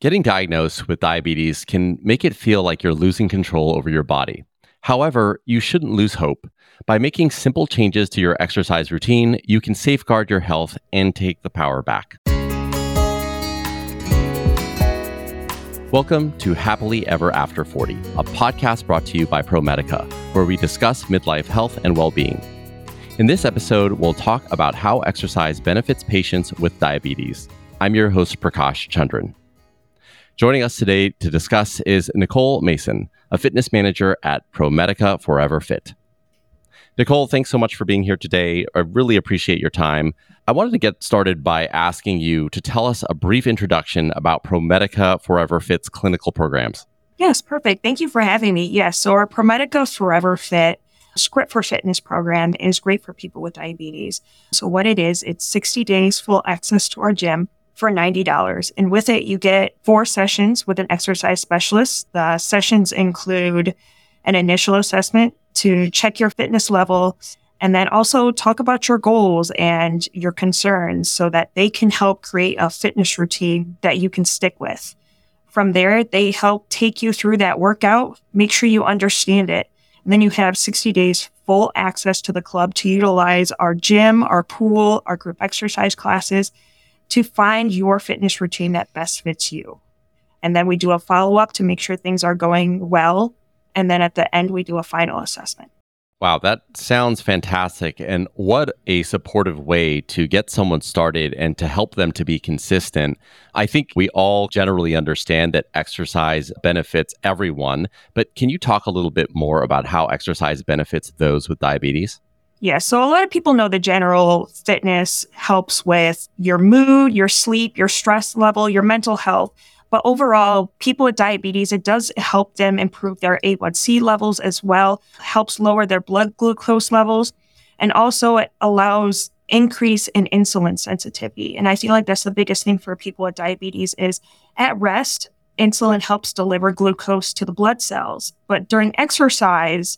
Getting diagnosed with diabetes can make it feel like you're losing control over your body. However, you shouldn't lose hope. By making simple changes to your exercise routine, you can safeguard your health and take the power back. Welcome to Happily Ever After 40, a podcast brought to you by ProMedica, where we discuss midlife health and well being. In this episode, we'll talk about how exercise benefits patients with diabetes. I'm your host, Prakash Chandran. Joining us today to discuss is Nicole Mason, a fitness manager at ProMedica Forever Fit. Nicole, thanks so much for being here today. I really appreciate your time. I wanted to get started by asking you to tell us a brief introduction about ProMedica Forever Fit's clinical programs. Yes, perfect. Thank you for having me. Yes, so our ProMedica Forever Fit Script for Fitness program is great for people with diabetes. So what it is, it's 60 days full access to our gym for $90. And with it, you get four sessions with an exercise specialist. The sessions include an initial assessment to check your fitness level and then also talk about your goals and your concerns so that they can help create a fitness routine that you can stick with. From there, they help take you through that workout, make sure you understand it. And then you have 60 days full access to the club to utilize our gym, our pool, our group exercise classes, to find your fitness routine that best fits you. And then we do a follow up to make sure things are going well. And then at the end, we do a final assessment. Wow, that sounds fantastic. And what a supportive way to get someone started and to help them to be consistent. I think we all generally understand that exercise benefits everyone, but can you talk a little bit more about how exercise benefits those with diabetes? Yeah. So a lot of people know the general fitness helps with your mood, your sleep, your stress level, your mental health. But overall, people with diabetes, it does help them improve their A1C levels as well, helps lower their blood glucose levels, and also it allows increase in insulin sensitivity. And I feel like that's the biggest thing for people with diabetes is at rest, insulin helps deliver glucose to the blood cells. But during exercise,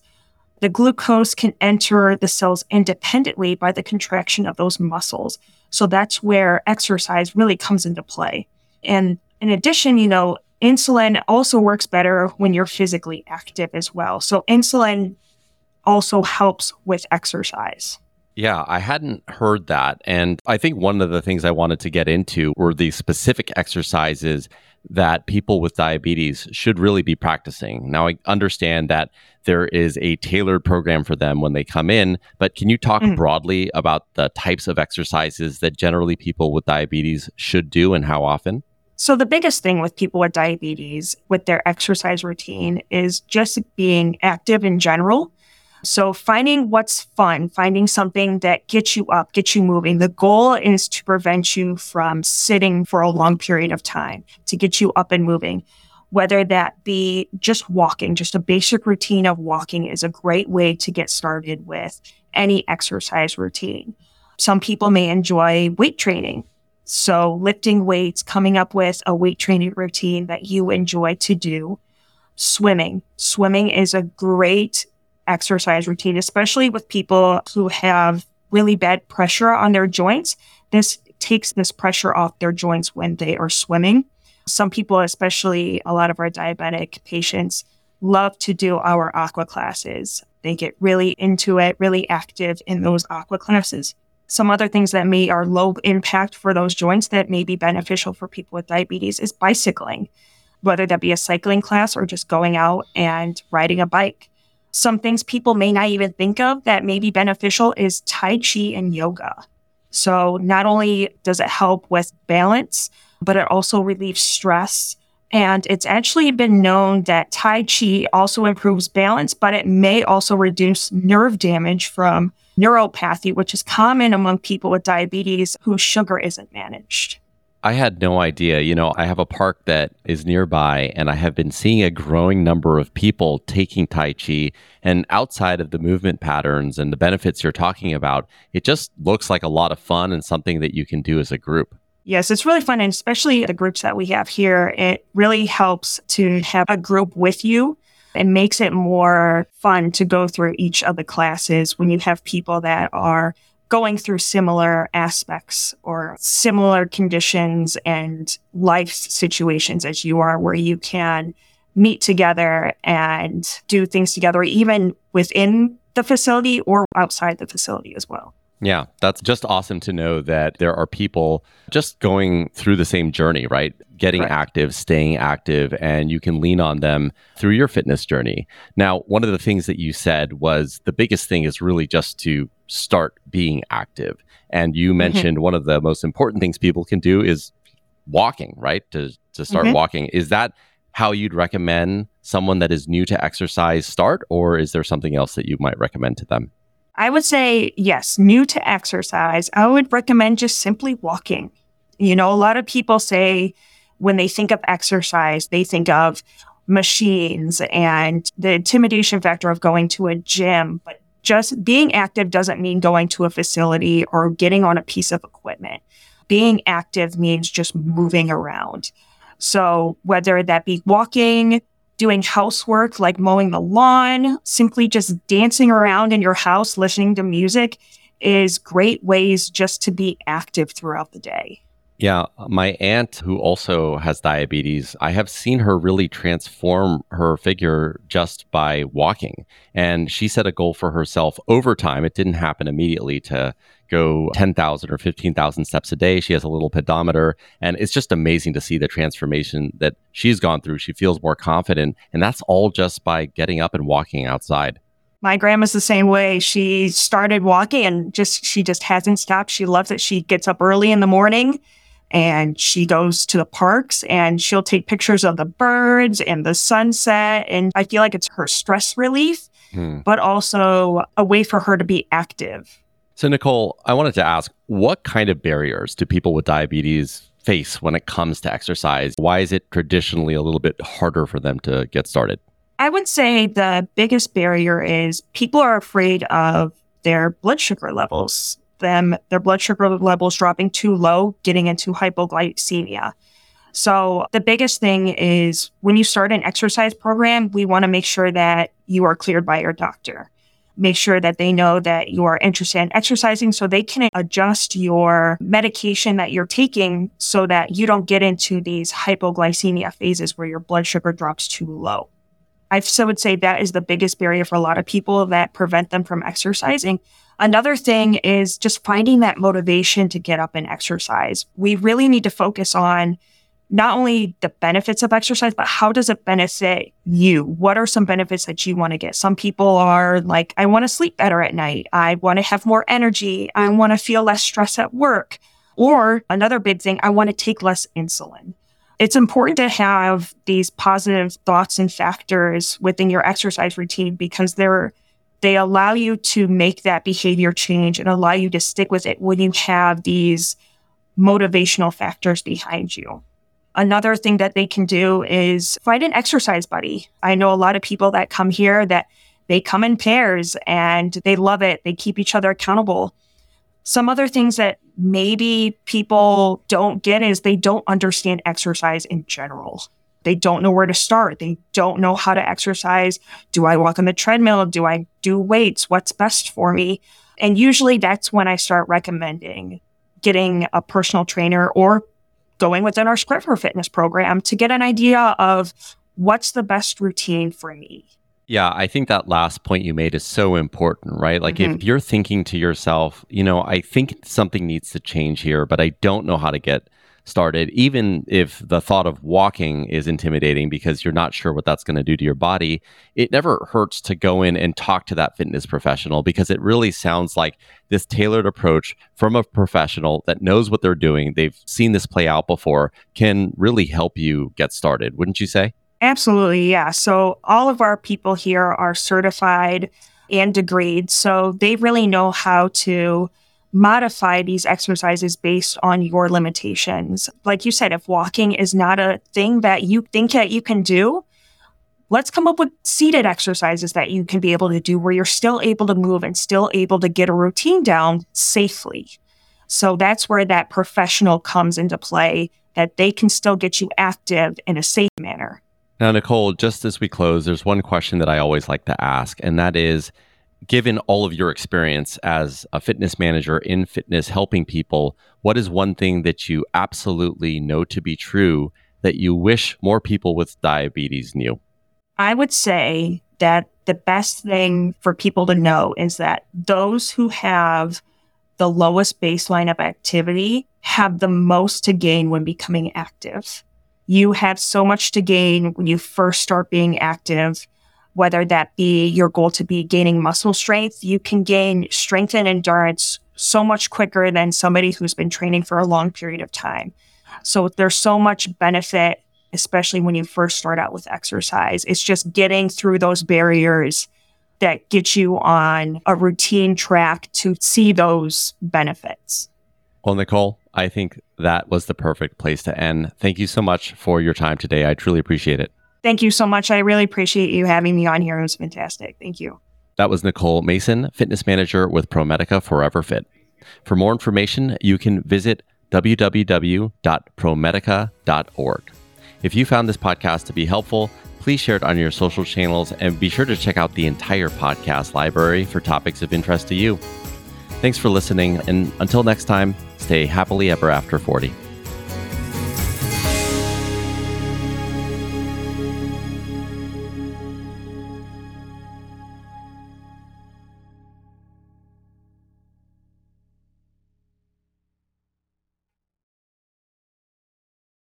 the glucose can enter the cells independently by the contraction of those muscles. So that's where exercise really comes into play. And in addition, you know, insulin also works better when you're physically active as well. So insulin also helps with exercise. Yeah, I hadn't heard that. And I think one of the things I wanted to get into were the specific exercises that people with diabetes should really be practicing. Now, I understand that there is a tailored program for them when they come in, but can you talk mm. broadly about the types of exercises that generally people with diabetes should do and how often? So, the biggest thing with people with diabetes with their exercise routine is just being active in general. So finding what's fun, finding something that gets you up, gets you moving. The goal is to prevent you from sitting for a long period of time, to get you up and moving. Whether that be just walking, just a basic routine of walking is a great way to get started with any exercise routine. Some people may enjoy weight training. So lifting weights, coming up with a weight training routine that you enjoy to do. Swimming. Swimming is a great exercise routine, especially with people who have really bad pressure on their joints. This takes this pressure off their joints when they are swimming. Some people, especially a lot of our diabetic patients, love to do our aqua classes. They get really into it, really active in those aqua classes. Some other things that may are low impact for those joints that may be beneficial for people with diabetes is bicycling, whether that be a cycling class or just going out and riding a bike. Some things people may not even think of that may be beneficial is Tai Chi and yoga. So not only does it help with balance, but it also relieves stress. And it's actually been known that Tai Chi also improves balance, but it may also reduce nerve damage from neuropathy, which is common among people with diabetes whose sugar isn't managed. I had no idea. You know, I have a park that is nearby, and I have been seeing a growing number of people taking Tai Chi. And outside of the movement patterns and the benefits you're talking about, it just looks like a lot of fun and something that you can do as a group. Yes, it's really fun. And especially the groups that we have here, it really helps to have a group with you. It makes it more fun to go through each of the classes when you have people that are going through similar aspects or similar conditions and life situations as you are, where you can meet together and do things together, even within the facility or outside the facility as well. Yeah, that's just awesome to know that there are people just going through the same journey, right? Getting right. active, staying active, and you can lean on them through your fitness journey. Now, one of the things that you said was the biggest thing is really just to start being active. And you mm-hmm. mentioned mm-hmm. one of the most important things people can do is walking, right? To to start mm-hmm. walking. Is that how you'd recommend someone that is new to exercise start or is there something else that you might recommend to them? I would say, yes, new to exercise, I would recommend just simply walking. You know, a lot of people say when they think of exercise, they think of machines and the intimidation factor of going to a gym. But just being active doesn't mean going to a facility or getting on a piece of equipment. Being active means just moving around. So whether that be walking, doing housework like mowing the lawn, simply just dancing around in your house, listening to music is great ways just to be active throughout the day. Yeah, my aunt, who also has diabetes, I have seen her really transform her figure just by walking. And she set a goal for herself over time. It didn't happen immediately to go 10,000 or 15,000 steps a day. She has a little pedometer. And it's just amazing to see the transformation that she's gone through. She feels more confident. And that's all just by getting up and walking outside. My grandma's the same way. She started walking and just, she just hasn't stopped. She loves it. She gets up early in the morning and she goes to the parks and she'll take pictures of the birds and the sunset. And I feel like it's her stress relief, hmm. but also a way for her to be active. So, Nicole, I wanted to ask what kind of barriers do people with diabetes face when it comes to exercise? Why is it traditionally a little bit harder for them to get started? I would say the biggest barrier is people are afraid of their blood sugar levels, them their blood sugar levels dropping too low, getting into hypoglycemia. So the biggest thing is when you start an exercise program, we want to make sure that you are cleared by your doctor make sure that they know that you are interested in exercising so they can adjust your medication that you're taking so that you don't get into these hypoglycemia phases where your blood sugar drops too low. I would say that is the biggest barrier for a lot of people that prevent them from exercising. Another thing is just finding that motivation to get up and exercise. We really need to focus on not only the benefits of exercise, but how does it benefit you? What are some benefits that you want to get? Some people are like, I want to sleep better at night. I want to have more energy. I want to feel less stress at work. Or another big thing, I want to take less insulin. It's important to have these positive thoughts and factors within your exercise routine because they're they allow you to make that behavior change and allow you to stick with it when you have these motivational factors behind you. Another thing that they can do is find an exercise buddy. I know a lot of people that come here that they come in pairs and they love it. They keep each other accountable. Some other things that maybe people don't get is they don't understand exercise in general. They don't know where to start. They don't know how to exercise. Do I walk on the treadmill? Do I do weights? What's best for me? And usually that's when I start recommending getting a personal trainer or going within our Script for Fitness program to get an idea of what's the best routine for me. Yeah, I think that last point you made is so important, right? Like mm-hmm. if you're thinking to yourself, you know, I think something needs to change here, but I don't know how to get started, even if the thought of walking is intimidating because you're not sure what that's going to do to your body, it never hurts to go in and talk to that fitness professional because it really sounds like this tailored approach from a professional that knows what they're doing, they've seen this play out before, can really help you get started, wouldn't you say? Absolutely, yeah. So all of our people here are certified and degreed, so they really know how to modify these exercises based on your limitations. Like you said, if walking is not a thing that you think that you can do, let's come up with seated exercises that you can be able to do where you're still able to move and still able to get a routine down safely. So that's where that professional comes into play, that they can still get you active in a safe manner. Now, Nicole, just as we close, there's one question that I always like to ask, and that is given all of your experience as a fitness manager in fitness helping people, what is one thing that you absolutely know to be true that you wish more people with diabetes knew? I would say that the best thing for people to know is that those who have the lowest baseline of activity have the most to gain when becoming active. You have so much to gain when you first start being active, whether that be your goal to be gaining muscle strength. You can gain strength and endurance so much quicker than somebody who's been training for a long period of time. So there's so much benefit, especially when you first start out with exercise. It's just getting through those barriers that get you on a routine track to see those benefits. Well, Nicole, I think that was the perfect place to end. Thank you so much for your time today. I truly appreciate it. Thank you so much. I really appreciate you having me on here. It was fantastic. Thank you. That was Nicole Mason, fitness manager with ProMedica Forever Fit. For more information, you can visit www.promedica.org. If you found this podcast to be helpful, please share it on your social channels and be sure to check out the entire podcast library for topics of interest to you. Thanks for listening, and until next time, stay happily ever after 40.